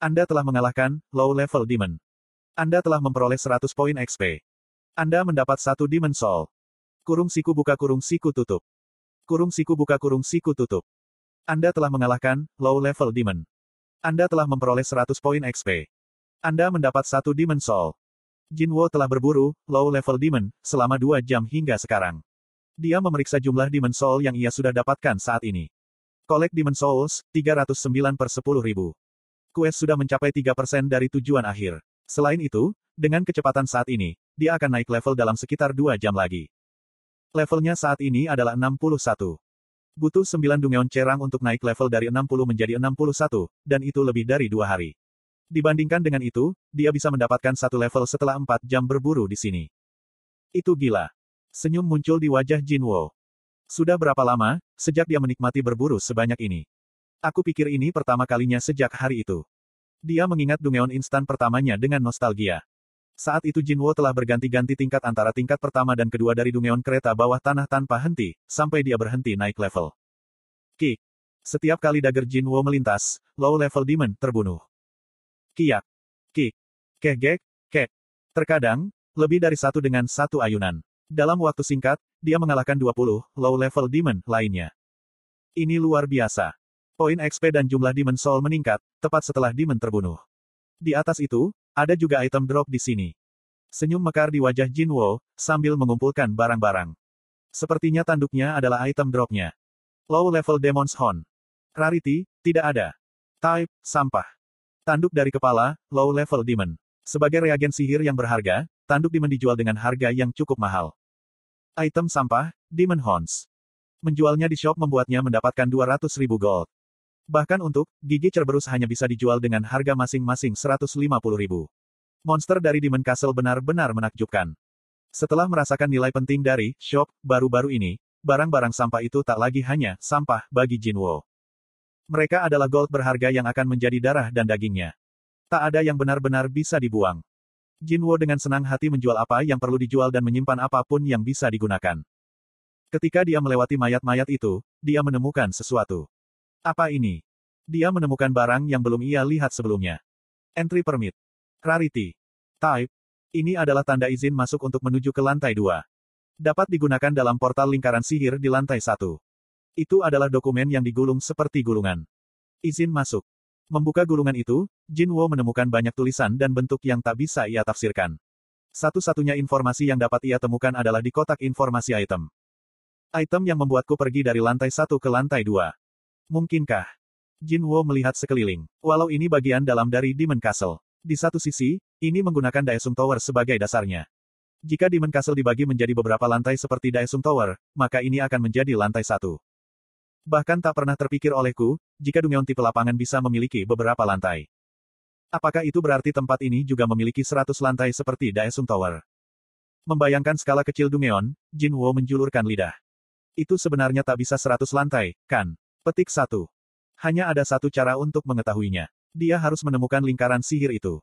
Anda telah mengalahkan low level demon. Anda telah memperoleh 100 poin XP. Anda mendapat satu demon soul. Kurung siku buka kurung siku tutup. Kurung siku buka kurung siku tutup. Anda telah mengalahkan low level demon. Anda telah memperoleh 100 poin XP. Anda mendapat satu demon soul. Jinwo telah berburu low level demon selama dua jam hingga sekarang. Dia memeriksa jumlah demon soul yang ia sudah dapatkan saat ini. Kolek demon souls 309 per 10 ribu. Quest sudah mencapai 3% dari tujuan akhir. Selain itu, dengan kecepatan saat ini, dia akan naik level dalam sekitar dua jam lagi. Levelnya saat ini adalah 61. Butuh 9 dungeon cerang untuk naik level dari 60 menjadi 61, dan itu lebih dari dua hari. Dibandingkan dengan itu, dia bisa mendapatkan satu level setelah empat jam berburu di sini. Itu gila. Senyum muncul di wajah Jinwo. Sudah berapa lama, sejak dia menikmati berburu sebanyak ini? Aku pikir ini pertama kalinya sejak hari itu. Dia mengingat Dungeon instan pertamanya dengan nostalgia. Saat itu Jinwo telah berganti-ganti tingkat antara tingkat pertama dan kedua dari Dungeon kereta bawah tanah tanpa henti, sampai dia berhenti naik level. Kick. Setiap kali dagger Jinwo melintas, low level demon terbunuh. Kiak. Kik. Kegek. Kek. Terkadang, lebih dari satu dengan satu ayunan. Dalam waktu singkat, dia mengalahkan 20 low-level demon lainnya. Ini luar biasa. Poin XP dan jumlah demon soul meningkat, tepat setelah demon terbunuh. Di atas itu, ada juga item drop di sini. Senyum mekar di wajah Jinwo, sambil mengumpulkan barang-barang. Sepertinya tanduknya adalah item dropnya. Low level Demon's Horn. Rarity, tidak ada. Type, sampah. Tanduk dari kepala, low level demon. Sebagai reagen sihir yang berharga, tanduk demon dijual dengan harga yang cukup mahal. Item sampah, Demon Horns. Menjualnya di shop membuatnya mendapatkan 200 ribu gold. Bahkan untuk, gigi Cerberus hanya bisa dijual dengan harga masing-masing 150 ribu. Monster dari Demon Castle benar-benar menakjubkan. Setelah merasakan nilai penting dari shop baru-baru ini, barang-barang sampah itu tak lagi hanya sampah bagi Jinwo. Mereka adalah gold berharga yang akan menjadi darah dan dagingnya. Tak ada yang benar-benar bisa dibuang. Jinwo dengan senang hati menjual apa yang perlu dijual dan menyimpan apa pun yang bisa digunakan. Ketika dia melewati mayat-mayat itu, dia menemukan sesuatu. Apa ini? Dia menemukan barang yang belum ia lihat sebelumnya. Entry permit. Rarity. Type. Ini adalah tanda izin masuk untuk menuju ke lantai 2. Dapat digunakan dalam portal lingkaran sihir di lantai 1. Itu adalah dokumen yang digulung seperti gulungan. Izin masuk. Membuka gulungan itu, Jinwo menemukan banyak tulisan dan bentuk yang tak bisa ia tafsirkan. Satu-satunya informasi yang dapat ia temukan adalah di kotak informasi item. Item yang membuatku pergi dari lantai satu ke lantai dua. Mungkinkah? Jinwo melihat sekeliling. Walau ini bagian dalam dari Demon Castle. Di satu sisi, ini menggunakan Daesung Tower sebagai dasarnya. Jika Demon Castle dibagi menjadi beberapa lantai seperti Daesung Tower, maka ini akan menjadi lantai satu. Bahkan tak pernah terpikir olehku, jika Dungeon tipe lapangan bisa memiliki beberapa lantai. Apakah itu berarti tempat ini juga memiliki 100 lantai seperti Daesung Tower? Membayangkan skala kecil Dungeon, Jinwo menjulurkan lidah. Itu sebenarnya tak bisa 100 lantai, kan? Petik 1. Hanya ada satu cara untuk mengetahuinya. Dia harus menemukan lingkaran sihir itu.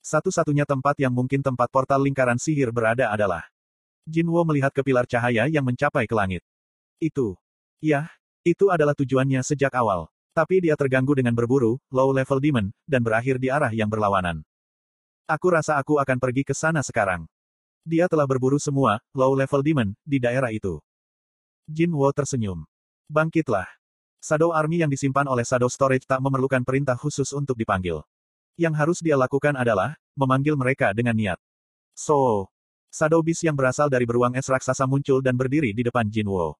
Satu-satunya tempat yang mungkin tempat portal lingkaran sihir berada adalah Jinwo melihat ke pilar cahaya yang mencapai ke langit. Itu. Yah, itu adalah tujuannya sejak awal. Tapi dia terganggu dengan berburu, low-level demon, dan berakhir di arah yang berlawanan. Aku rasa aku akan pergi ke sana sekarang. Dia telah berburu semua, low-level demon, di daerah itu. Jin Wo tersenyum. Bangkitlah. Shadow Army yang disimpan oleh Shadow Storage tak memerlukan perintah khusus untuk dipanggil. Yang harus dia lakukan adalah, memanggil mereka dengan niat. So, Shadow Beast yang berasal dari beruang es raksasa muncul dan berdiri di depan Jin Wo.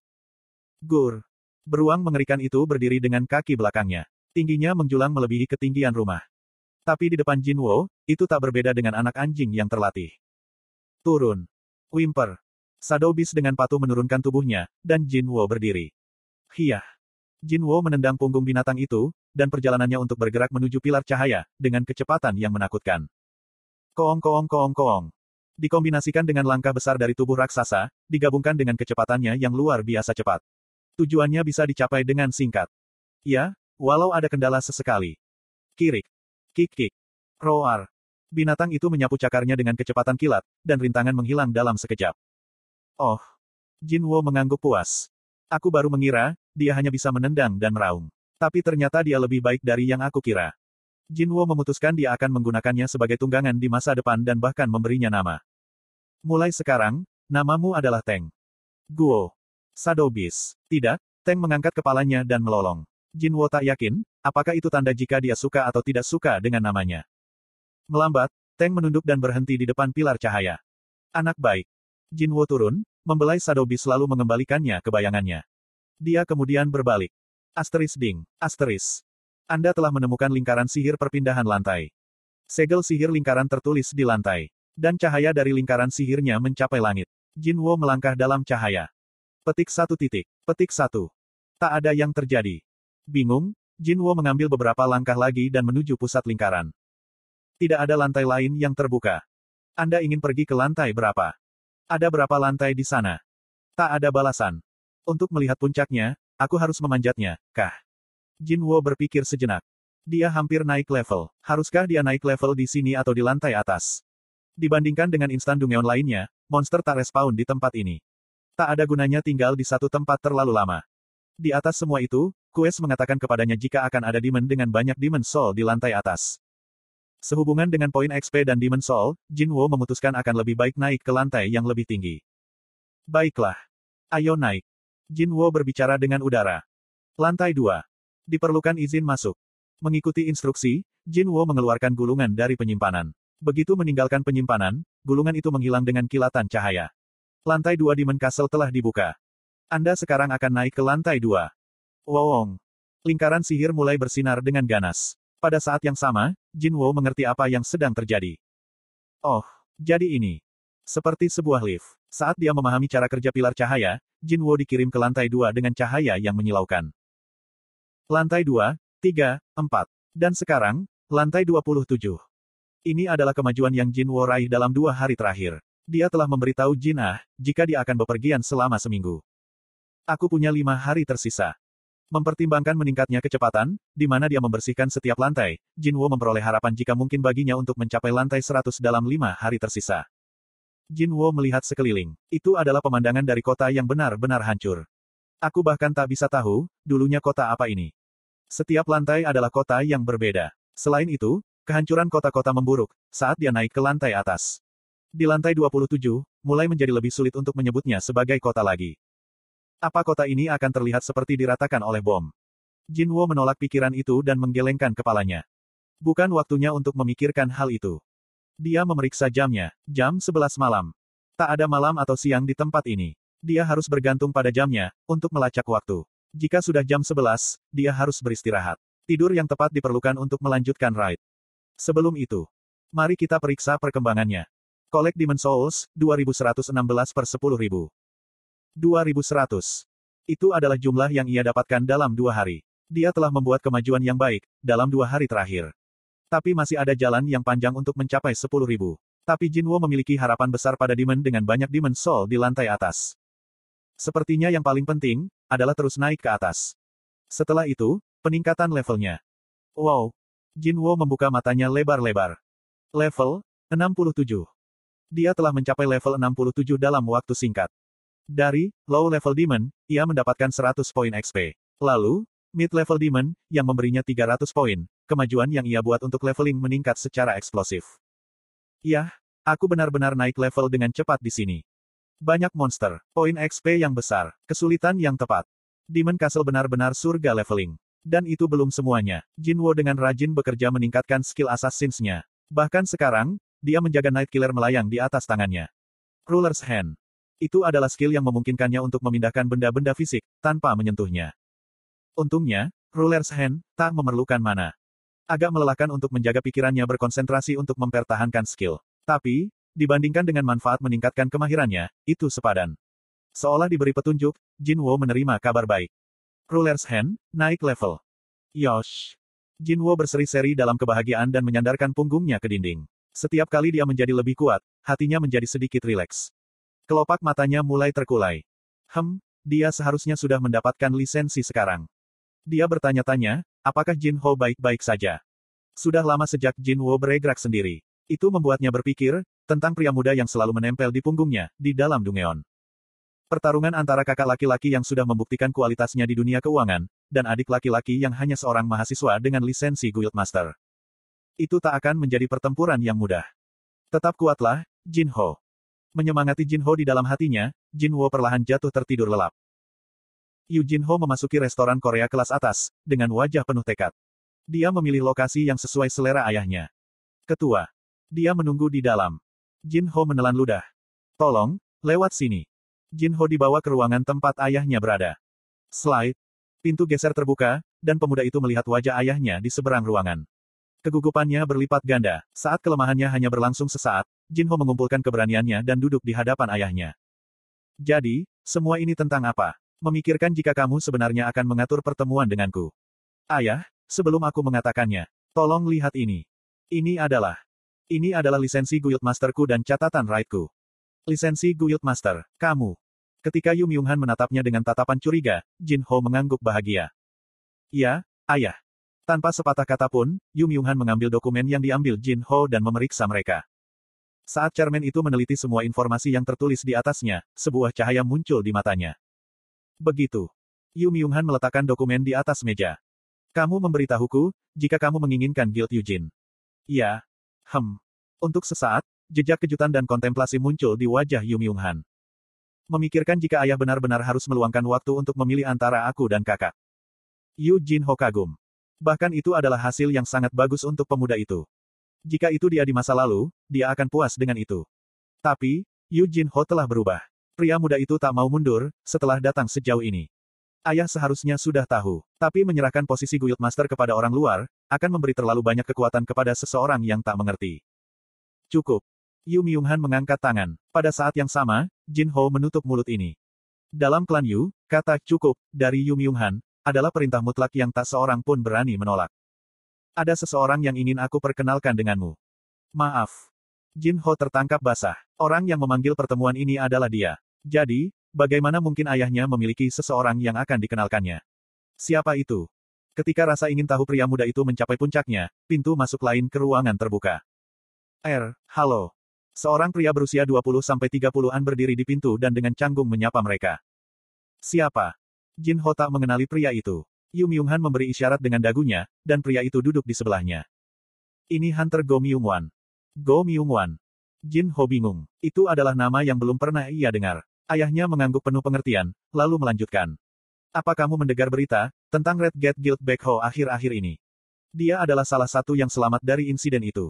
Gur. Beruang mengerikan itu berdiri dengan kaki belakangnya. Tingginya menjulang melebihi ketinggian rumah. Tapi di depan Jinwo, itu tak berbeda dengan anak anjing yang terlatih. Turun. Whimper. Shadow Beast dengan patuh menurunkan tubuhnya, dan Jinwo berdiri. Hiyah. Jinwo menendang punggung binatang itu, dan perjalanannya untuk bergerak menuju pilar cahaya, dengan kecepatan yang menakutkan. Koong koong koong koong. Dikombinasikan dengan langkah besar dari tubuh raksasa, digabungkan dengan kecepatannya yang luar biasa cepat. Tujuannya bisa dicapai dengan singkat. Ya, walau ada kendala sesekali. Kirik. Kik-kik. Roar. Binatang itu menyapu cakarnya dengan kecepatan kilat, dan rintangan menghilang dalam sekejap. Oh. Jinwo mengangguk puas. Aku baru mengira, dia hanya bisa menendang dan meraung. Tapi ternyata dia lebih baik dari yang aku kira. Jinwo memutuskan dia akan menggunakannya sebagai tunggangan di masa depan dan bahkan memberinya nama. Mulai sekarang, namamu adalah Teng. Guo. Shadow Beast. Tidak, Teng mengangkat kepalanya dan melolong. Jinwo tak yakin, apakah itu tanda jika dia suka atau tidak suka dengan namanya. Melambat, Teng menunduk dan berhenti di depan pilar cahaya. Anak baik. Jinwo turun, membelai Shadow Beast lalu mengembalikannya ke bayangannya. Dia kemudian berbalik. Asteris ding, asteris. Anda telah menemukan lingkaran sihir perpindahan lantai. Segel sihir lingkaran tertulis di lantai. Dan cahaya dari lingkaran sihirnya mencapai langit. Jinwo melangkah dalam cahaya. Petik satu titik. Petik satu. Tak ada yang terjadi. Bingung, Jinwo mengambil beberapa langkah lagi dan menuju pusat lingkaran. Tidak ada lantai lain yang terbuka. Anda ingin pergi ke lantai berapa? Ada berapa lantai di sana? Tak ada balasan. Untuk melihat puncaknya, aku harus memanjatnya, kah? Jinwo berpikir sejenak. Dia hampir naik level. Haruskah dia naik level di sini atau di lantai atas? Dibandingkan dengan instan Dungeon lainnya, monster tak respawn di tempat ini. Tak ada gunanya tinggal di satu tempat terlalu lama. Di atas semua itu, Quest mengatakan kepadanya jika akan ada demon dengan banyak demon soul di lantai atas. Sehubungan dengan poin XP dan demon soul, Jinwo memutuskan akan lebih baik naik ke lantai yang lebih tinggi. Baiklah. Ayo naik. Jinwo berbicara dengan udara. Lantai 2. Diperlukan izin masuk. Mengikuti instruksi, Jinwo mengeluarkan gulungan dari penyimpanan. Begitu meninggalkan penyimpanan, gulungan itu menghilang dengan kilatan cahaya. Lantai dua Demon Castle telah dibuka. Anda sekarang akan naik ke lantai dua. Wowong. Lingkaran sihir mulai bersinar dengan ganas. Pada saat yang sama, Jinwo mengerti apa yang sedang terjadi. Oh, jadi ini. Seperti sebuah lift. Saat dia memahami cara kerja pilar cahaya, Jinwo dikirim ke lantai dua dengan cahaya yang menyilaukan. Lantai 2, 3, 4. Dan sekarang, lantai 27. Ini adalah kemajuan yang Jin Wo raih dalam dua hari terakhir. Dia telah memberitahu Jin Ah, jika dia akan bepergian selama seminggu. Aku punya lima hari tersisa. Mempertimbangkan meningkatnya kecepatan, di mana dia membersihkan setiap lantai, Jin Wo memperoleh harapan jika mungkin baginya untuk mencapai lantai 100 dalam lima hari tersisa. Jin Wo melihat sekeliling. Itu adalah pemandangan dari kota yang benar-benar hancur. Aku bahkan tak bisa tahu, dulunya kota apa ini. Setiap lantai adalah kota yang berbeda. Selain itu, kehancuran kota-kota memburuk, saat dia naik ke lantai atas. Di lantai 27, mulai menjadi lebih sulit untuk menyebutnya sebagai kota lagi. Apa kota ini akan terlihat seperti diratakan oleh bom? Jinwo menolak pikiran itu dan menggelengkan kepalanya. Bukan waktunya untuk memikirkan hal itu. Dia memeriksa jamnya, jam 11 malam. Tak ada malam atau siang di tempat ini. Dia harus bergantung pada jamnya, untuk melacak waktu. Jika sudah jam 11, dia harus beristirahat. Tidur yang tepat diperlukan untuk melanjutkan ride. Sebelum itu, mari kita periksa perkembangannya. Collect Demon Souls, 2116 per 10.000. 2100. Itu adalah jumlah yang ia dapatkan dalam dua hari. Dia telah membuat kemajuan yang baik, dalam dua hari terakhir. Tapi masih ada jalan yang panjang untuk mencapai 10.000. Tapi Jinwo memiliki harapan besar pada Demon dengan banyak Demon Soul di lantai atas. Sepertinya yang paling penting, adalah terus naik ke atas. Setelah itu, peningkatan levelnya. Wow! Jinwo membuka matanya lebar-lebar. Level, 67. Dia telah mencapai level 67 dalam waktu singkat. Dari, low level demon, ia mendapatkan 100 poin XP. Lalu, mid level demon, yang memberinya 300 poin, kemajuan yang ia buat untuk leveling meningkat secara eksplosif. Yah, aku benar-benar naik level dengan cepat di sini. Banyak monster, poin XP yang besar, kesulitan yang tepat. Demon Castle benar-benar surga leveling. Dan itu belum semuanya. Jinwo dengan rajin bekerja meningkatkan skill assassins-nya. Bahkan sekarang, dia menjaga Night Killer melayang di atas tangannya. Ruler's Hand. Itu adalah skill yang memungkinkannya untuk memindahkan benda-benda fisik, tanpa menyentuhnya. Untungnya, Ruler's Hand, tak memerlukan mana. Agak melelahkan untuk menjaga pikirannya berkonsentrasi untuk mempertahankan skill. Tapi, Dibandingkan dengan manfaat meningkatkan kemahirannya, itu sepadan. Seolah diberi petunjuk, Jinwo menerima kabar baik. Ruler's Hand, naik level. Yosh. Jinwo berseri-seri dalam kebahagiaan dan menyandarkan punggungnya ke dinding. Setiap kali dia menjadi lebih kuat, hatinya menjadi sedikit rileks. Kelopak matanya mulai terkulai. Hem, dia seharusnya sudah mendapatkan lisensi sekarang. Dia bertanya-tanya, apakah Jinho baik-baik saja? Sudah lama sejak Jinwo beregrak sendiri. Itu membuatnya berpikir, tentang pria muda yang selalu menempel di punggungnya, di dalam Dungeon. Pertarungan antara kakak laki-laki yang sudah membuktikan kualitasnya di dunia keuangan, dan adik laki-laki yang hanya seorang mahasiswa dengan lisensi Guildmaster. Itu tak akan menjadi pertempuran yang mudah. Tetap kuatlah, Jin Ho. Menyemangati Jin Ho di dalam hatinya, Jin Wo perlahan jatuh tertidur lelap. Yu Jin Ho memasuki restoran Korea kelas atas, dengan wajah penuh tekad. Dia memilih lokasi yang sesuai selera ayahnya. Ketua. Dia menunggu di dalam. Jin Ho menelan ludah. Tolong, lewat sini. Jin Ho dibawa ke ruangan tempat ayahnya berada. Slide. Pintu geser terbuka, dan pemuda itu melihat wajah ayahnya di seberang ruangan. Kegugupannya berlipat ganda. Saat kelemahannya hanya berlangsung sesaat, Jin Ho mengumpulkan keberaniannya dan duduk di hadapan ayahnya. Jadi, semua ini tentang apa? Memikirkan jika kamu sebenarnya akan mengatur pertemuan denganku. Ayah, sebelum aku mengatakannya, tolong lihat ini. Ini adalah. Ini adalah lisensi Guild Masterku dan catatan raidku. Lisensi Guild Master, kamu. Ketika Yu Myung Han menatapnya dengan tatapan curiga, Jin Ho mengangguk bahagia. Ya, ayah. Tanpa sepatah kata pun, Yu Myung Han mengambil dokumen yang diambil Jin Ho dan memeriksa mereka. Saat cermen itu meneliti semua informasi yang tertulis di atasnya, sebuah cahaya muncul di matanya. Begitu. Yu Myung Han meletakkan dokumen di atas meja. Kamu memberitahuku, jika kamu menginginkan Guild Yujin. Ya. Hem. Untuk sesaat, jejak kejutan dan kontemplasi muncul di wajah Yu Myung Han. Memikirkan jika ayah benar-benar harus meluangkan waktu untuk memilih antara aku dan kakak. Yu Jin Ho kagum. Bahkan itu adalah hasil yang sangat bagus untuk pemuda itu. Jika itu dia di masa lalu, dia akan puas dengan itu. Tapi, Yu Jin Ho telah berubah. Pria muda itu tak mau mundur, setelah datang sejauh ini. Ayah seharusnya sudah tahu, tapi menyerahkan posisi Guild Master kepada orang luar, akan memberi terlalu banyak kekuatan kepada seseorang yang tak mengerti. Cukup. Yu Myung Han mengangkat tangan. Pada saat yang sama, Jin Ho menutup mulut ini. Dalam klan Yu, kata cukup, dari Yu Myung Han, adalah perintah mutlak yang tak seorang pun berani menolak. Ada seseorang yang ingin aku perkenalkan denganmu. Maaf. Jin Ho tertangkap basah. Orang yang memanggil pertemuan ini adalah dia. Jadi, bagaimana mungkin ayahnya memiliki seseorang yang akan dikenalkannya? Siapa itu? Ketika rasa ingin tahu pria muda itu mencapai puncaknya, pintu masuk lain ke ruangan terbuka. Er, halo. Seorang pria berusia 20-30-an berdiri di pintu dan dengan canggung menyapa mereka. Siapa? Jin Ho tak mengenali pria itu. Yu Myung Han memberi isyarat dengan dagunya, dan pria itu duduk di sebelahnya. Ini Hunter Go Myung Wan. Go Myung Wan. Jin Ho bingung. Itu adalah nama yang belum pernah ia dengar. Ayahnya mengangguk penuh pengertian, lalu melanjutkan. Apa kamu mendengar berita, tentang Red Gate Guild Back Ho akhir-akhir ini? Dia adalah salah satu yang selamat dari insiden itu.